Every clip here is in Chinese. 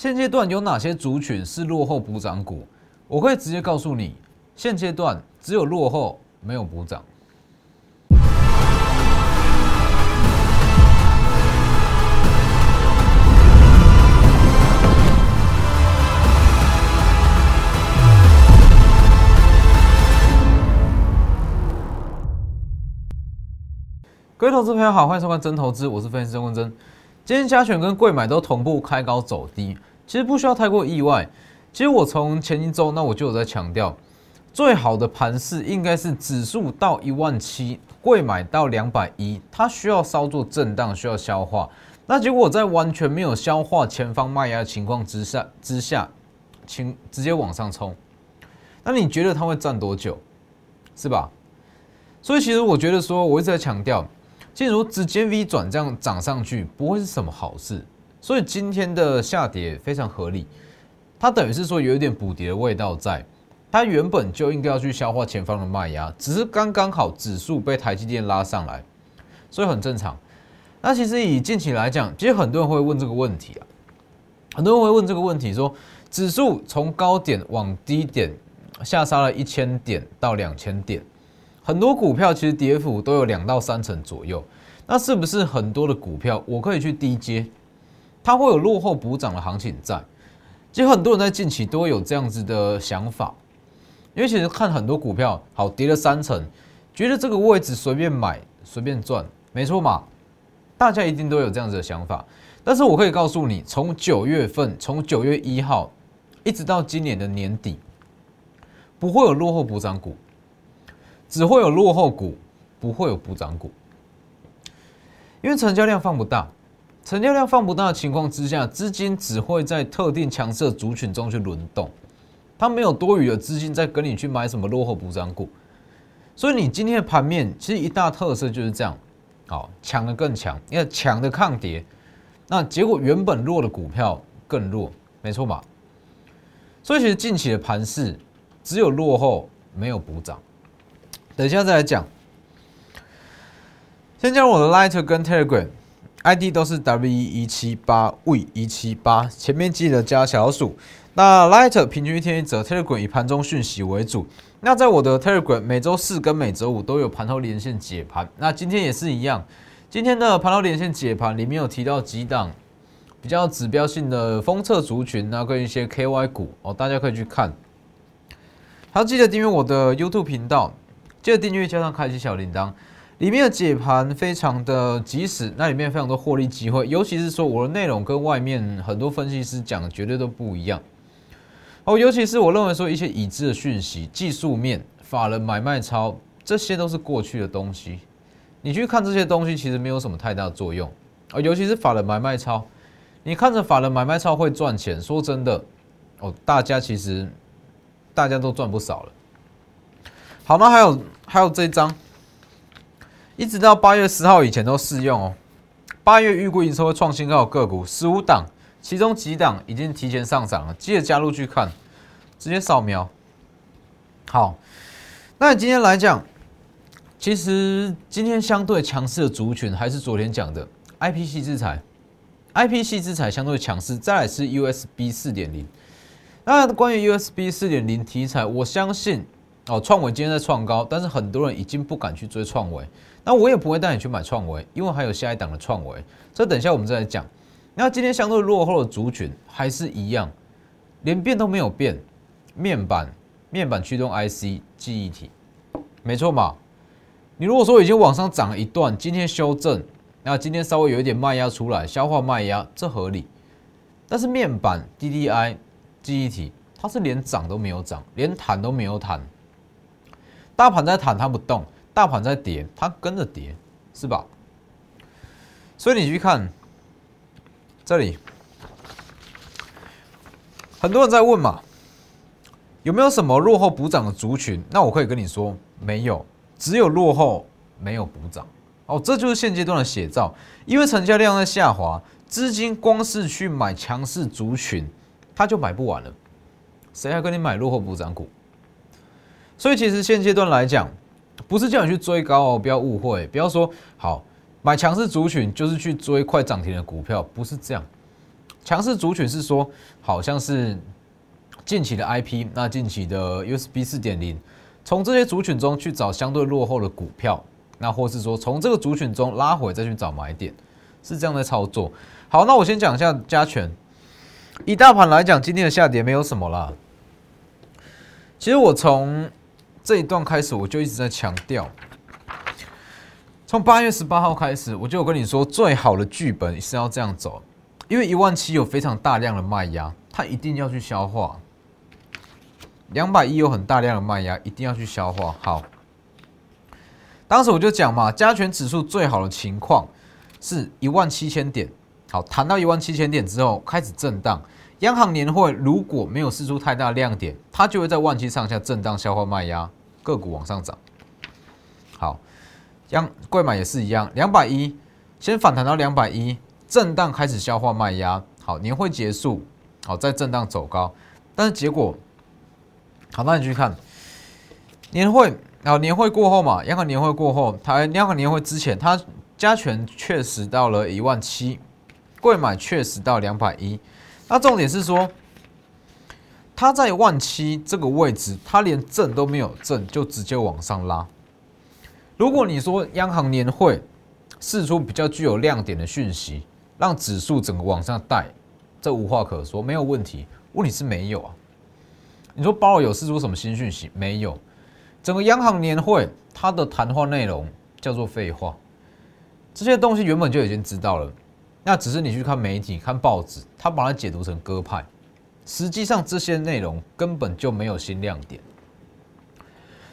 现阶段有哪些族群是落后补涨股？我可以直接告诉你，现阶段只有落后，没有补涨。各位投资朋友好，欢迎收看真投资，我是分析师郑文真。今天加权跟贵买都同步开高走低，其实不需要太过意外。其实我从前一周那我就有在强调，最好的盘势应该是指数到一万七，贵买到两百一，它需要稍作震荡，需要消化。那结果在完全没有消化前方卖压的情况之下之下，请直接往上冲。那你觉得它会站多久？是吧？所以其实我觉得说，我一直在强调。进入直接 V 转这样涨上去不会是什么好事，所以今天的下跌非常合理。它等于是说有一点补跌的味道在，它原本就应该要去消化前方的卖压，只是刚刚好指数被台积电拉上来，所以很正常。那其实以近期来讲，其实很多人会问这个问题啊，很多人会问这个问题，说指数从高点往低点下杀了一千点到两千点。很多股票其实跌幅都有两到三成左右，那是不是很多的股票我可以去低接？它会有落后补涨的行情在。其实很多人在近期都会有这样子的想法，因为其实看很多股票好跌了三成，觉得这个位置随便买随便赚，没错嘛？大家一定都有这样子的想法。但是我可以告诉你，从九月份，从九月一号一直到今年的年底，不会有落后补涨股。只会有落后股，不会有补涨股，因为成交量放不大，成交量放不大的情况之下，资金只会在特定强势族群中去轮动，它没有多余的资金在跟你去买什么落后补涨股，所以你今天的盘面其实一大特色就是这样，好强的更强，因为强的抗跌，那结果原本弱的股票更弱，没错吧？所以其实近期的盘势只有落后，没有补涨。等一下再来讲。先加入我的 Lighter 跟 Telegram ID 都是 W 一七八 V 一七八，前面记得加小数。那 Light 平均一天一折，Telegram 以盘中讯息为主。那在我的 Telegram 每周四跟每周五都有盘后连线解盘。那今天也是一样，今天的盘后连线解盘里面有提到几档比较指标性的封测族群，那跟一些 KY 股哦，大家可以去看。还要记得订阅我的 YouTube 频道。记得订阅加上开启小铃铛，里面的解盘非常的及时，那里面非常多获利机会，尤其是说我的内容跟外面很多分析师讲的绝对都不一样。哦，尤其是我认为说一些已知的讯息、技术面、法人买卖超，这些都是过去的东西。你去看这些东西，其实没有什么太大的作用。哦，尤其是法人买卖超，你看着法人买卖超会赚钱，说真的，哦，大家其实大家都赚不少了。好，那还有还有这张，一直到八月十号以前都适用哦。八月预估营收会创新高的个股十五档，其中几档已经提前上涨了，记得加入去看，直接扫描。好，那今天来讲，其实今天相对强势的族群还是昨天讲的 I P C 制裁，I P C 制裁相对强势，再来是 U S B 四点零。那关于 U S B 四点零题材，我相信。哦，创维今天在创高，但是很多人已经不敢去追创维，那我也不会带你去买创维，因为还有下一档的创维，这等一下我们再来讲。那今天相对落后的族群还是一样，连变都没有变，面板、面板驱动 IC、记忆体，没错嘛？你如果说已经往上涨了一段，今天修正，那今天稍微有一点卖压出来，消化卖压，这合理。但是面板、DDI、记忆体，它是连涨都没有涨，连弹都没有弹。大盘在弹，它不动；大盘在跌，它跟着跌，是吧？所以你去看这里，很多人在问嘛，有没有什么落后补涨的族群？那我可以跟你说，没有，只有落后，没有补涨。哦，这就是现阶段的写照。因为成交量在下滑，资金光是去买强势族群，他就买不完了。谁还跟你买落后补涨股？所以其实现阶段来讲，不是叫你去追高哦，不要误会，不要说好买强势族群就是去追快涨停的股票，不是这样。强势族群是说，好像是近期的 IP，那近期的 USB 四点零，从这些族群中去找相对落后的股票，那或是说从这个族群中拉回再去找买点，是这样的操作。好，那我先讲一下加权。以大盘来讲，今天的下跌没有什么啦。其实我从这一段开始，我就一直在强调，从八月十八号开始，我就有跟你说，最好的剧本是要这样走，因为一万七有非常大量的卖压，它一定要去消化；两百一有很大量的卖压，一定要去消化。好，当时我就讲嘛，加权指数最好的情况是一万七千点。好，谈到一万七千点之后开始震荡，央行年会如果没有试出太大亮点，它就会在万七上下震荡消化卖压，个股往上涨。好，央贵买也是一样，两百一先反弹到两百一，震荡开始消化卖压。好，年会结束，好再震荡走高，但是结果，好，那你去看年会，然后年会过后嘛，央行年会过后，它央行年会之前，它加权确实到了一万七。贵买确实到两百一，那重点是说，它在万七这个位置，它连震都没有震，就直接往上拉。如果你说央行年会释出比较具有亮点的讯息，让指数整个往上带，这无话可说，没有问题。问题是没有啊。你说鲍尔有释出什么新讯息？没有。整个央行年会它的谈话内容叫做废话，这些东西原本就已经知道了。那只是你去看媒体、看报纸，他把它解读成鸽派，实际上这些内容根本就没有新亮点。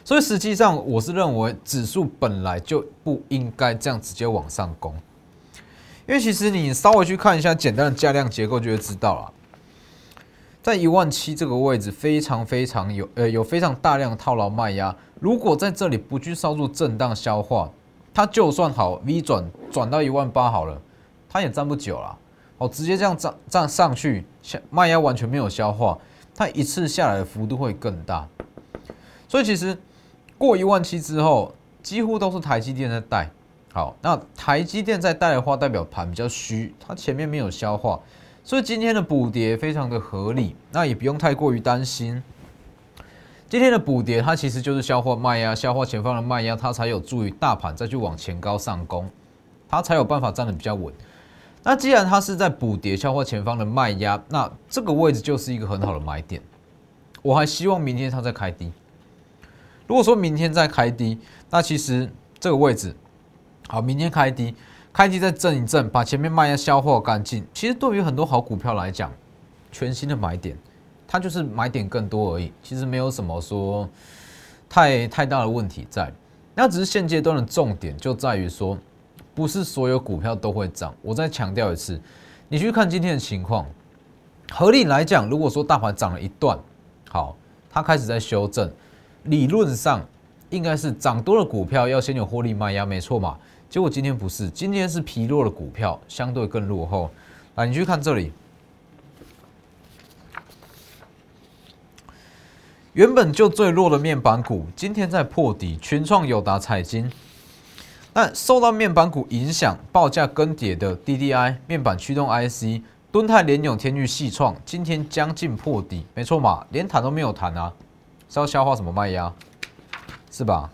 所以实际上，我是认为指数本来就不应该这样直接往上攻，因为其实你稍微去看一下简单的价量结构，就会知道了，在一万七这个位置非常非常有呃有非常大量的套牢卖压，如果在这里不去稍作震荡消化，它就算好 V 转转到一万八好了。它也站不久了，哦，直接这样站站上去，下卖压完全没有消化，它一次下来的幅度会更大。所以其实过一万七之后，几乎都是台积电在带。好，那台积电在带的话，代表盘比较虚，它前面没有消化，所以今天的补跌非常的合理，那也不用太过于担心。今天的补跌，它其实就是消化卖压，消化前方的卖压，它才有助于大盘再去往前高上攻，它才有办法站得比较稳。那既然它是在补跌消化前方的卖压，那这个位置就是一个很好的买点。我还希望明天它再开低。如果说明天再开低，那其实这个位置，好，明天开低，开低再震一震，把前面卖压消化干净。其实对于很多好股票来讲，全新的买点，它就是买点更多而已。其实没有什么说太太大的问题在。那只是现阶段的重点就在于说。不是所有股票都会涨，我再强调一次，你去看今天的情况，合理来讲，如果说大盘涨了一段，好，它开始在修正，理论上应该是涨多的股票要先有获利卖压，没错嘛？结果今天不是，今天是疲弱的股票相对更落后。来，你去看这里，原本就最弱的面板股，今天在破底，群创、友达、彩金。那受到面板股影响，报价更迭的 DDI 面板驱动 IC，敦泰、联永、天域、细创，今天将近破底，没错嘛，连谈都没有谈啊，是要消化什么卖压，是吧？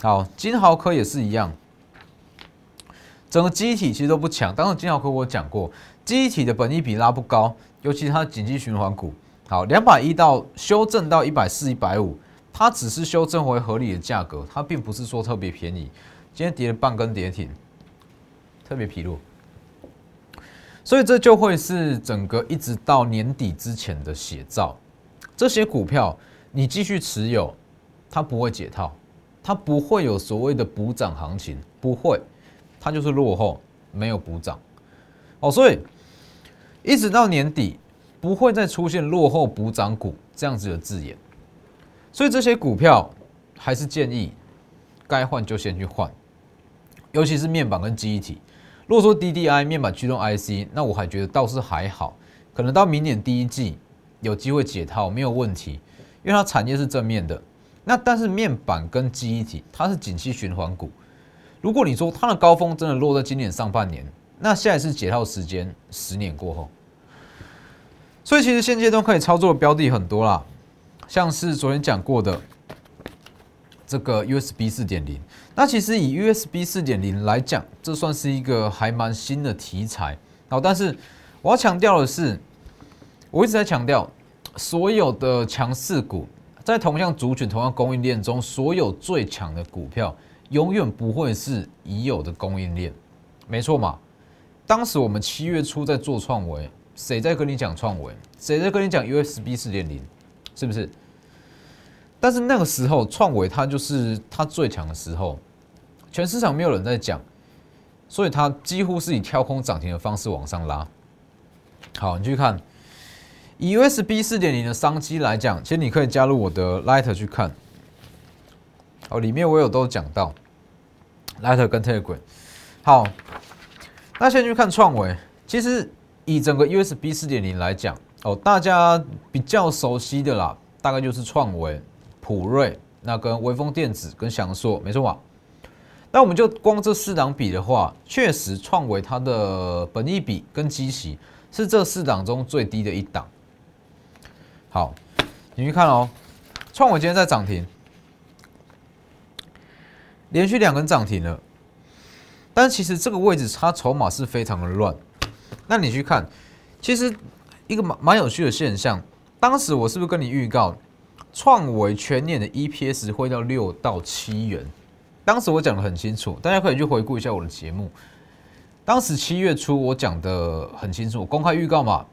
好，金豪科也是一样，整个机体其实都不强，当时金豪科我讲过，机体的本益比拉不高，尤其它的紧急循环股，好，两百一到修正到一百四、一百五。它只是修正回合理的价格，它并不是说特别便宜。今天跌了半根跌停，特别疲弱，所以这就会是整个一直到年底之前的写照。这些股票你继续持有，它不会解套，它不会有所谓的补涨行情，不会，它就是落后，没有补涨。哦，所以一直到年底不会再出现落后补涨股这样子的字眼。所以这些股票还是建议该换就先去换，尤其是面板跟记忆体。如果说 DDI 面板驱动 IC，那我还觉得倒是还好，可能到明年第一季有机会解套没有问题，因为它产业是正面的。那但是面板跟记忆体它是景气循环股，如果你说它的高峰真的落在今年上半年，那下一次解套时间十年过后。所以其实现阶段可以操作的标的很多啦，像是昨天讲过的这个 USB 四点零。那其实以 USB 四点零来讲，这算是一个还蛮新的题材。好，但是我要强调的是，我一直在强调，所有的强势股在同样族群、同样供应链中，所有最强的股票，永远不会是已有的供应链，没错嘛？当时我们七月初在做创维。谁在跟你讲创维？谁在跟你讲 USB 四点零？是不是？但是那个时候创维它就是它最强的时候，全市场没有人在讲，所以它几乎是以跳空涨停的方式往上拉。好，你去看以 USB 四点零的商机来讲，其实你可以加入我的 Light 去看。哦，里面我有都讲到 Light 跟 Telegram。好，那先去看创维，其实。以整个 USB 四点零来讲，哦，大家比较熟悉的啦，大概就是创维、普瑞，那跟微风电子跟翔硕，没错吧？那我们就光这四档比的话，确实创维它的本益比跟基息是这四档中最低的一档。好，你去看哦，创维今天在涨停，连续两根涨停了，但其实这个位置它筹码是非常的乱。那你去看，其实一个蛮蛮有趣的现象，当时我是不是跟你预告，创维全年的 EPS 会到六到七元？当时我讲的很清楚，大家可以去回顾一下我的节目。当时七月初我讲的很清楚，公开预告嘛，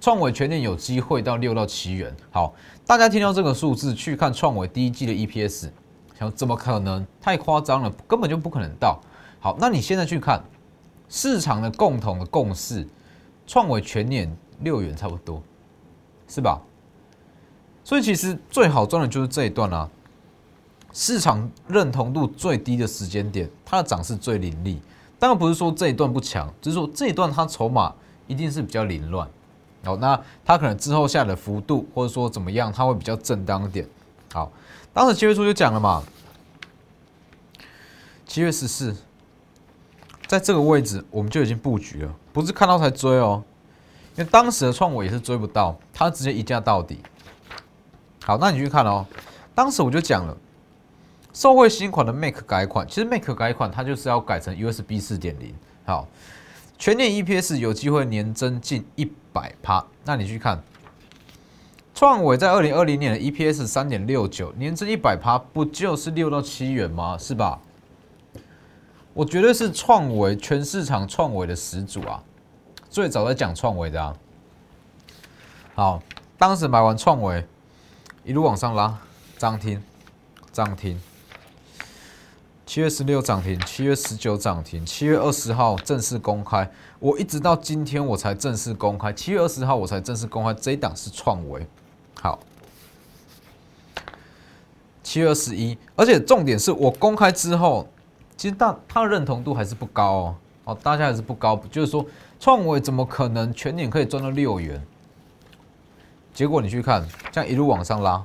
创维全年有机会到六到七元。好，大家听到这个数字去看创维第一季的 EPS，想怎么可能？太夸张了，根本就不可能到。好，那你现在去看市场的共同的共识。创维全年六元差不多，是吧？所以其实最好赚的就是这一段啊，市场认同度最低的时间点，它的涨势最凌厉。当然不是说这一段不强，只是说这一段它筹码一定是比较凌乱。好，那它可能之后下的幅度或者说怎么样，它会比较正当一点。好，当时七月初就讲了嘛，七月十四。在这个位置，我们就已经布局了，不是看到才追哦。因为当时的创维也是追不到，它直接一价到底。好，那你去看哦。当时我就讲了，受惠新款的 Make 改款，其实 Make 改款它就是要改成 USB 四点零。好，全年 EPS 有机会年增近一百趴。那你去看，创维在二零二零年的 EPS 三点六九，年增一百趴，不就是六到七元吗？是吧？我绝对是创维全市场创维的始祖啊！最早在讲创维的啊。好，当时买完创维，一路往上拉，涨停，涨停。七月十六涨停，七月十九涨停，七月二十号正式公开。我一直到今天我才正式公开，七月二十号我才正式公开这一档是创维。好，七月二十一，而且重点是我公开之后。其实大它的认同度还是不高哦，哦，大家还是不高，就是说创维怎么可能全年可以赚到六元？结果你去看，这样一路往上拉，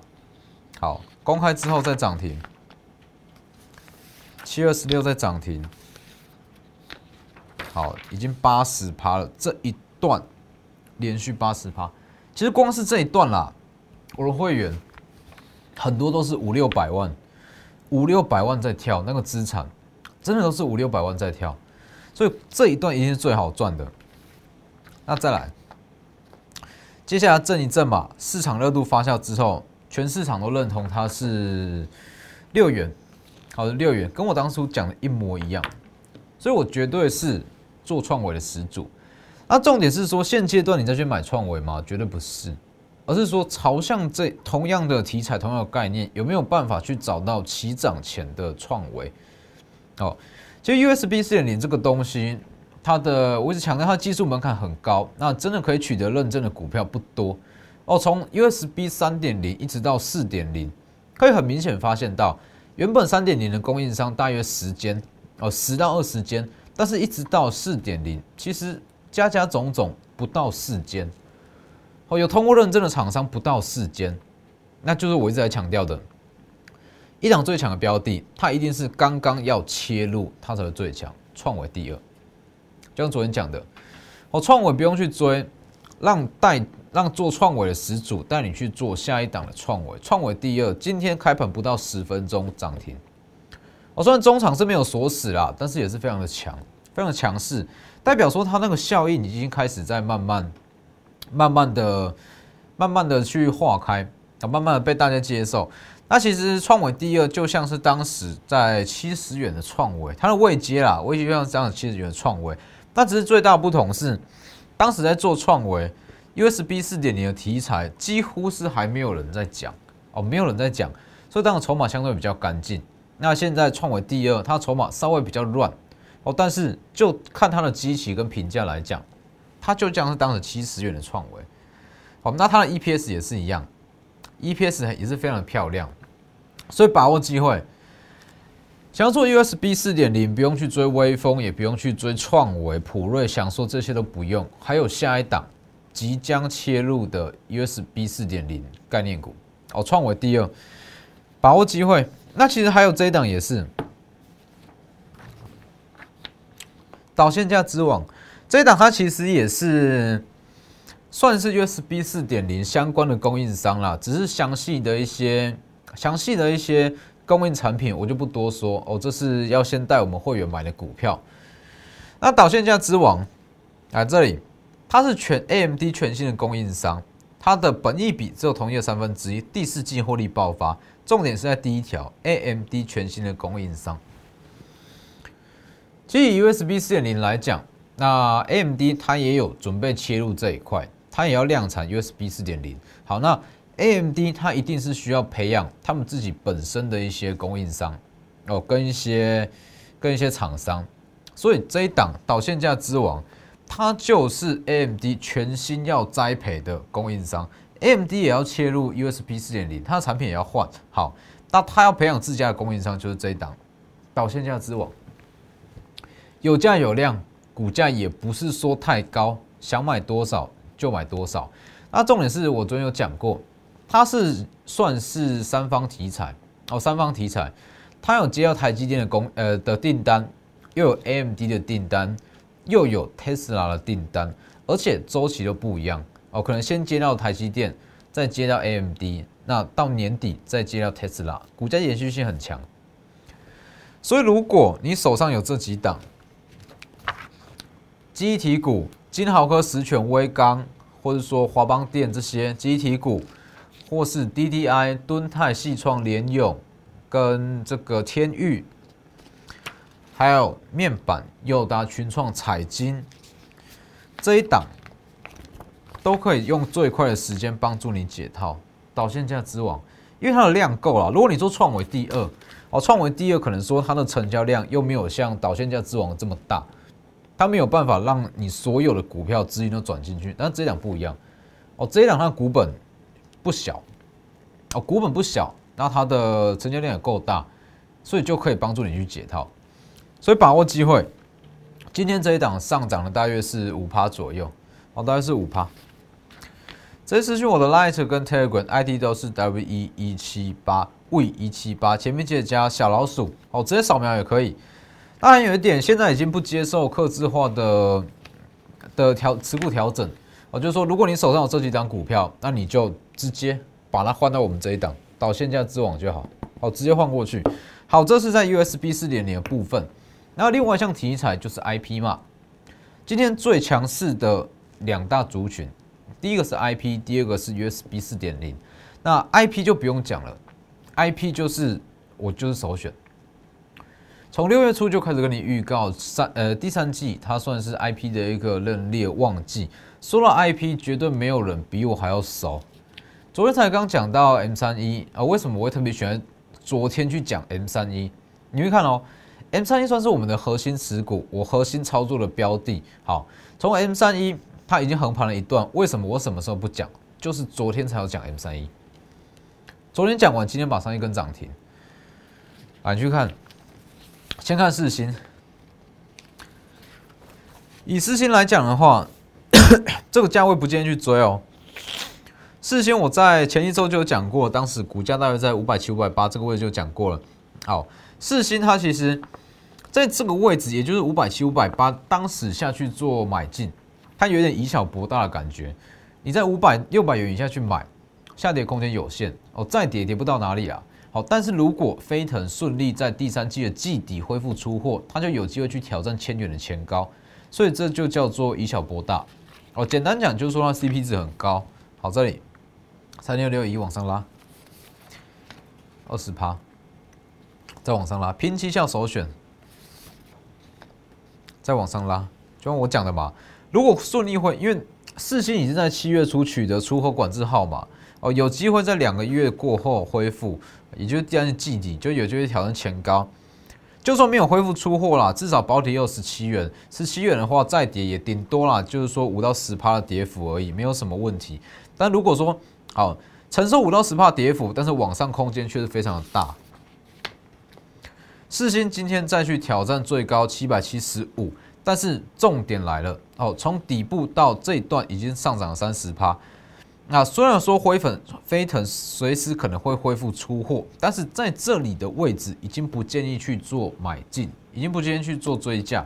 好，公开之后再涨停，七月十六再涨停，好，已经八十趴了，这一段连续八十趴，其实光是这一段啦，我的会员很多都是五六百万，五六百万在跳那个资产。真的都是五六百万在跳，所以这一段一定是最好赚的。那再来，接下来震一震嘛，市场热度发酵之后，全市场都认同它是六元，好的六元，跟我当初讲的一模一样，所以我绝对是做创维的始祖。那重点是说，现阶段你再去买创维吗？绝对不是，而是说朝向这同样的题材、同样的概念，有没有办法去找到起涨前的创维？哦，其实 USB 四点零这个东西，它的我一直强调它技术门槛很高，那真的可以取得认证的股票不多。哦，从 USB 三点零一直到四点零，可以很明显发现到，原本三点零的供应商大约十间，哦十到二十间，但是一直到四点零，其实家家种种不到四间。哦，有通过认证的厂商不到四间，那就是我一直在强调的。一档最强的标的，它一定是刚刚要切入，它才是最强。创为第二，就像昨天讲的，哦，创伟不用去追，让带让做创伟的始祖带你去做下一档的创伟，创伟第二，今天开盘不到十分钟涨停。我虽然中场是没有锁死啦，但是也是非常的强，非常的强势，代表说它那个效应已经开始在慢慢、慢慢的、慢慢的去化开，啊，慢慢的被大家接受。那其实创伟第二就像是当时在七十元的创伟，它的位阶啦，位阶就像这样七十元的创伟，那只是最大的不同是，当时在做创维 USB 四点零的题材，几乎是还没有人在讲哦，没有人在讲，所以当时筹码相对比较干净。那现在创维第二，它筹码稍微比较乱。哦，但是就看它的机器跟评价来讲，它就像是当时七十元的创维，好，那它的 EPS 也是一样，EPS 也是非常的漂亮，所以把握机会，想要做 USB 四点零，不用去追微风，也不用去追创维、普瑞，想说这些都不用，还有下一档即将切入的 USB 四点零概念股。哦，创维第二，把握机会。那其实还有这一档也是。导线架之王，这一档它其实也是算是 USB 四点零相关的供应商啦，只是详细的一些详细的一些供应产品我就不多说哦，这是要先带我们会员买的股票。那导线架之王啊，这里它是全 AMD 全新的供应商，它的本益比只有同业三分之一，第四季获利爆发。重点是在第一条，AMD 全新的供应商。基于 USB 四点零来讲，那 AMD 它也有准备切入这一块，它也要量产 USB 四点零。好，那 AMD 它一定是需要培养他们自己本身的一些供应商哦，跟一些跟一些厂商。所以这一档导线架之王，它就是 AMD 全新要栽培的供应商。AMD 也要切入 USB 四点零，它的产品也要换。好，那它要培养自家的供应商，就是这一档导线架之王，有价有量，股价也不是说太高，想买多少就买多少。那重点是我昨天有讲过，它是算是三方题材哦，三方题材，它有接到台积电的工呃的订单，又有 AMD 的订单，又有 Tesla 的订单，而且周期都不一样。哦，可能先接到台积电，再接到 AMD，那到年底再接到 Tesla，股价延续性很强。所以如果你手上有这几档，基体股，金豪科、实权、威刚，或者说华邦电这些基体股，或是 DDI、敦泰、系创、联永跟这个天域，还有面板、友达、群创、彩金这一档。都可以用最快的时间帮助你解套导线架之王，因为它的量够了。如果你说创维第二，哦，创维第二可能说它的成交量又没有像导线架之王这么大，它没有办法让你所有的股票资金都转进去。但这两不一样，哦，这两它的股本不小，哦，股本不小，那它的成交量也够大，所以就可以帮助你去解套。所以把握机会，今天这一档上涨了大约是五趴左右，哦，大概是五趴。直接私讯我的 Light 跟 Telegram ID 都是 W 一一七八 V 一七八，前面记得加小老鼠哦，直接扫描也可以。当然有一点，现在已经不接受刻字化的的调持股调整哦，就是说如果你手上有这几张股票，那你就直接把它换到我们这一档导线价之网就好，哦，直接换过去。好，这是在 USB 四点零的部分。然后另外一项题材就是 IP 嘛，今天最强势的两大族群。第一个是 IP，第二个是 USB 四点零。那 IP 就不用讲了，IP 就是我就是首选。从六月初就开始跟你预告三呃第三季，它算是 IP 的一个认列旺季。说到 IP，绝对没有人比我还要熟。昨天才刚讲到 M 三一啊，为什么我会特别喜欢昨天去讲 M 三一？你会看哦，M 三一算是我们的核心持股，我核心操作的标的。好，从 M 三一。它已经横盘了一段，为什么我什么时候不讲？就是昨天才有讲 M 三一，昨天讲完，今天马上一根涨停。啊，你去看，先看四星。以四星来讲的话，这个价位不建议去追哦。四星我在前一周就有讲过，当时股价大约在五百七、五百八这个位置就讲过了。好，四星它其实在这个位置，也就是五百七、五百八，当时下去做买进，它有点以小博大的感觉。你在五百、六百元以下去买，下跌空间有限哦，再跌跌不到哪里啊。好，但是如果飞腾顺利在第三季的季底恢复出货，它就有机会去挑战千元的前高，所以这就叫做以小博大。哦，简单讲就是说它 CP 值很高。好，这里三六六一往上拉，二十趴，再往上拉，拼七效首选。再往上拉，就像我讲的嘛，如果顺利会，因为四星已经在七月初取得出口管制号码，哦，有机会在两个月过后恢复，也就是第二季底就有机会挑战前高。就算没有恢复出货啦，至少保底有十七元，十七元的话再跌也顶多啦，就是说五到十趴的跌幅而已，没有什么问题。但如果说好承受五到十趴跌幅，但是往上空间却是非常的大。四星今天再去挑战最高七百七十五，但是重点来了哦，从底部到这一段已经上涨了三十趴。那虽然说灰粉飞腾随时可能会恢复出货，但是在这里的位置已经不建议去做买进，已经不建议去做追价，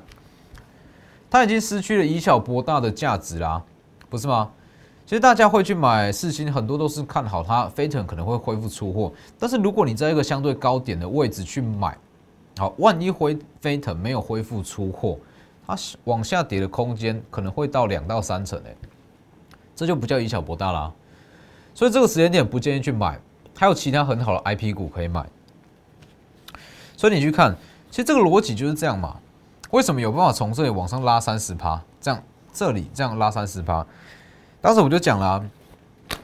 它已经失去了以小博大的价值啦，不是吗？其实大家会去买四星，很多都是看好它飞腾可能会恢复出货，但是如果你在一个相对高点的位置去买。好，万一灰飞腾没有恢复出货，它往下跌的空间可能会到两到三成诶，这就不叫以小博大啦。所以这个时间点不建议去买，还有其他很好的 IP 股可以买。所以你去看，其实这个逻辑就是这样嘛。为什么有办法从这里往上拉三十趴？这样这里这样拉三十趴，当时我就讲了，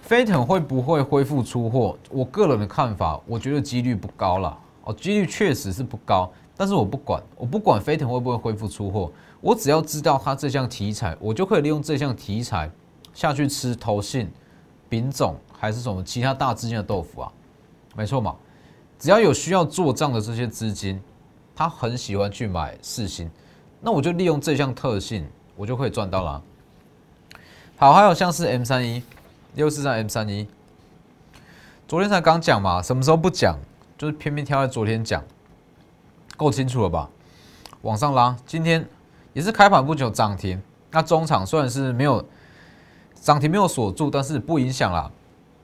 飞腾会不会恢复出货？我个人的看法，我觉得几率不高了。哦，几率确实是不高，但是我不管，我不管飞腾会不会恢复出货，我只要知道它这项题材，我就可以利用这项题材下去吃投信、丙种还是什么其他大资金的豆腐啊，没错嘛，只要有需要做账的这些资金，他很喜欢去买四星，那我就利用这项特性，我就可以赚到了。好，还有像是 M 三一六四三 M 三一，昨天才刚讲嘛，什么时候不讲？就是偏偏挑在昨天讲，够清楚了吧？往上拉，今天也是开盘不久涨停。那中场虽然是没有涨停没有锁住，但是不影响啦。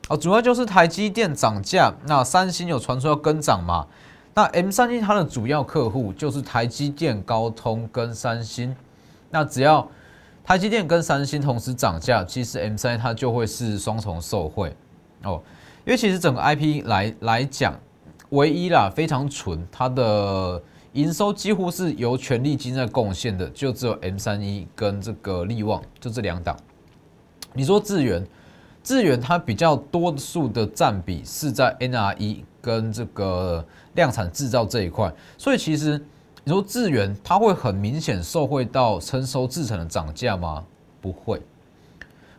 哦，主要就是台积电涨价，那三星有传出要跟涨嘛？那 M 三一它的主要客户就是台积电、高通跟三星。那只要台积电跟三星同时涨价，其实 M 三它就会是双重受惠哦。因为其实整个 IP 来来讲。唯一啦，非常纯，它的营收几乎是由权力金在贡献的，就只有 M 三一跟这个力旺，就这两档。你说智源，智源它比较多数的占比是在 NRE 跟这个量产制造这一块，所以其实你说智源它会很明显受惠到成熟制成的涨价吗？不会。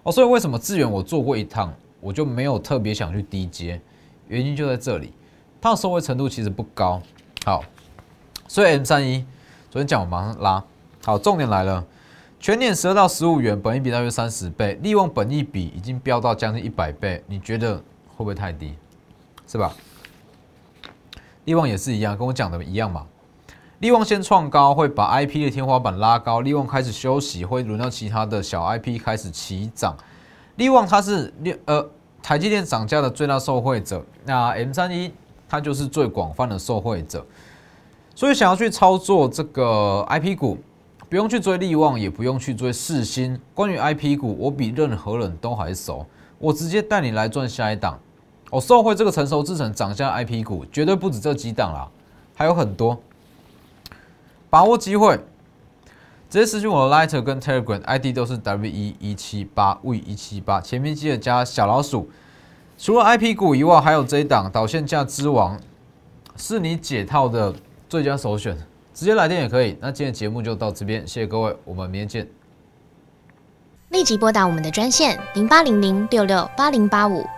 哦，所以为什么智源我做过一趟，我就没有特别想去低阶，原因就在这里。它的受惠程度其实不高，好，所以 M 三一昨天讲我马上拉，好，重点来了，全年十二到十五元，本益比大约三十倍，利旺本益比已经飙到将近一百倍，你觉得会不会太低？是吧？利旺也是一样，跟我讲的一样嘛，利旺先创高，会把 IP 的天花板拉高，利旺开始休息，会轮到其他的小 IP 开始起涨，利旺它是六呃台积电涨价的最大受惠者，那 M 三一。它就是最广泛的受惠者，所以想要去操作这个 I P 股，不用去追利旺，也不用去追世新。关于 I P 股，我比任何人都还熟，我直接带你来赚下一档。我受惠这个成熟制成涨价 I P 股，绝对不止这几档啦，还有很多。把握机会，直接私信我的 Lighter 跟 Telegram I D 都是 W 一一七八 V 一七八，前面记得加小老鼠。除了 I P 股以外，还有这一档导线价之王，是你解套的最佳首选。直接来电也可以。那今天节目就到这边，谢谢各位，我们明天见。立即拨打我们的专线零八零零六六八零八五。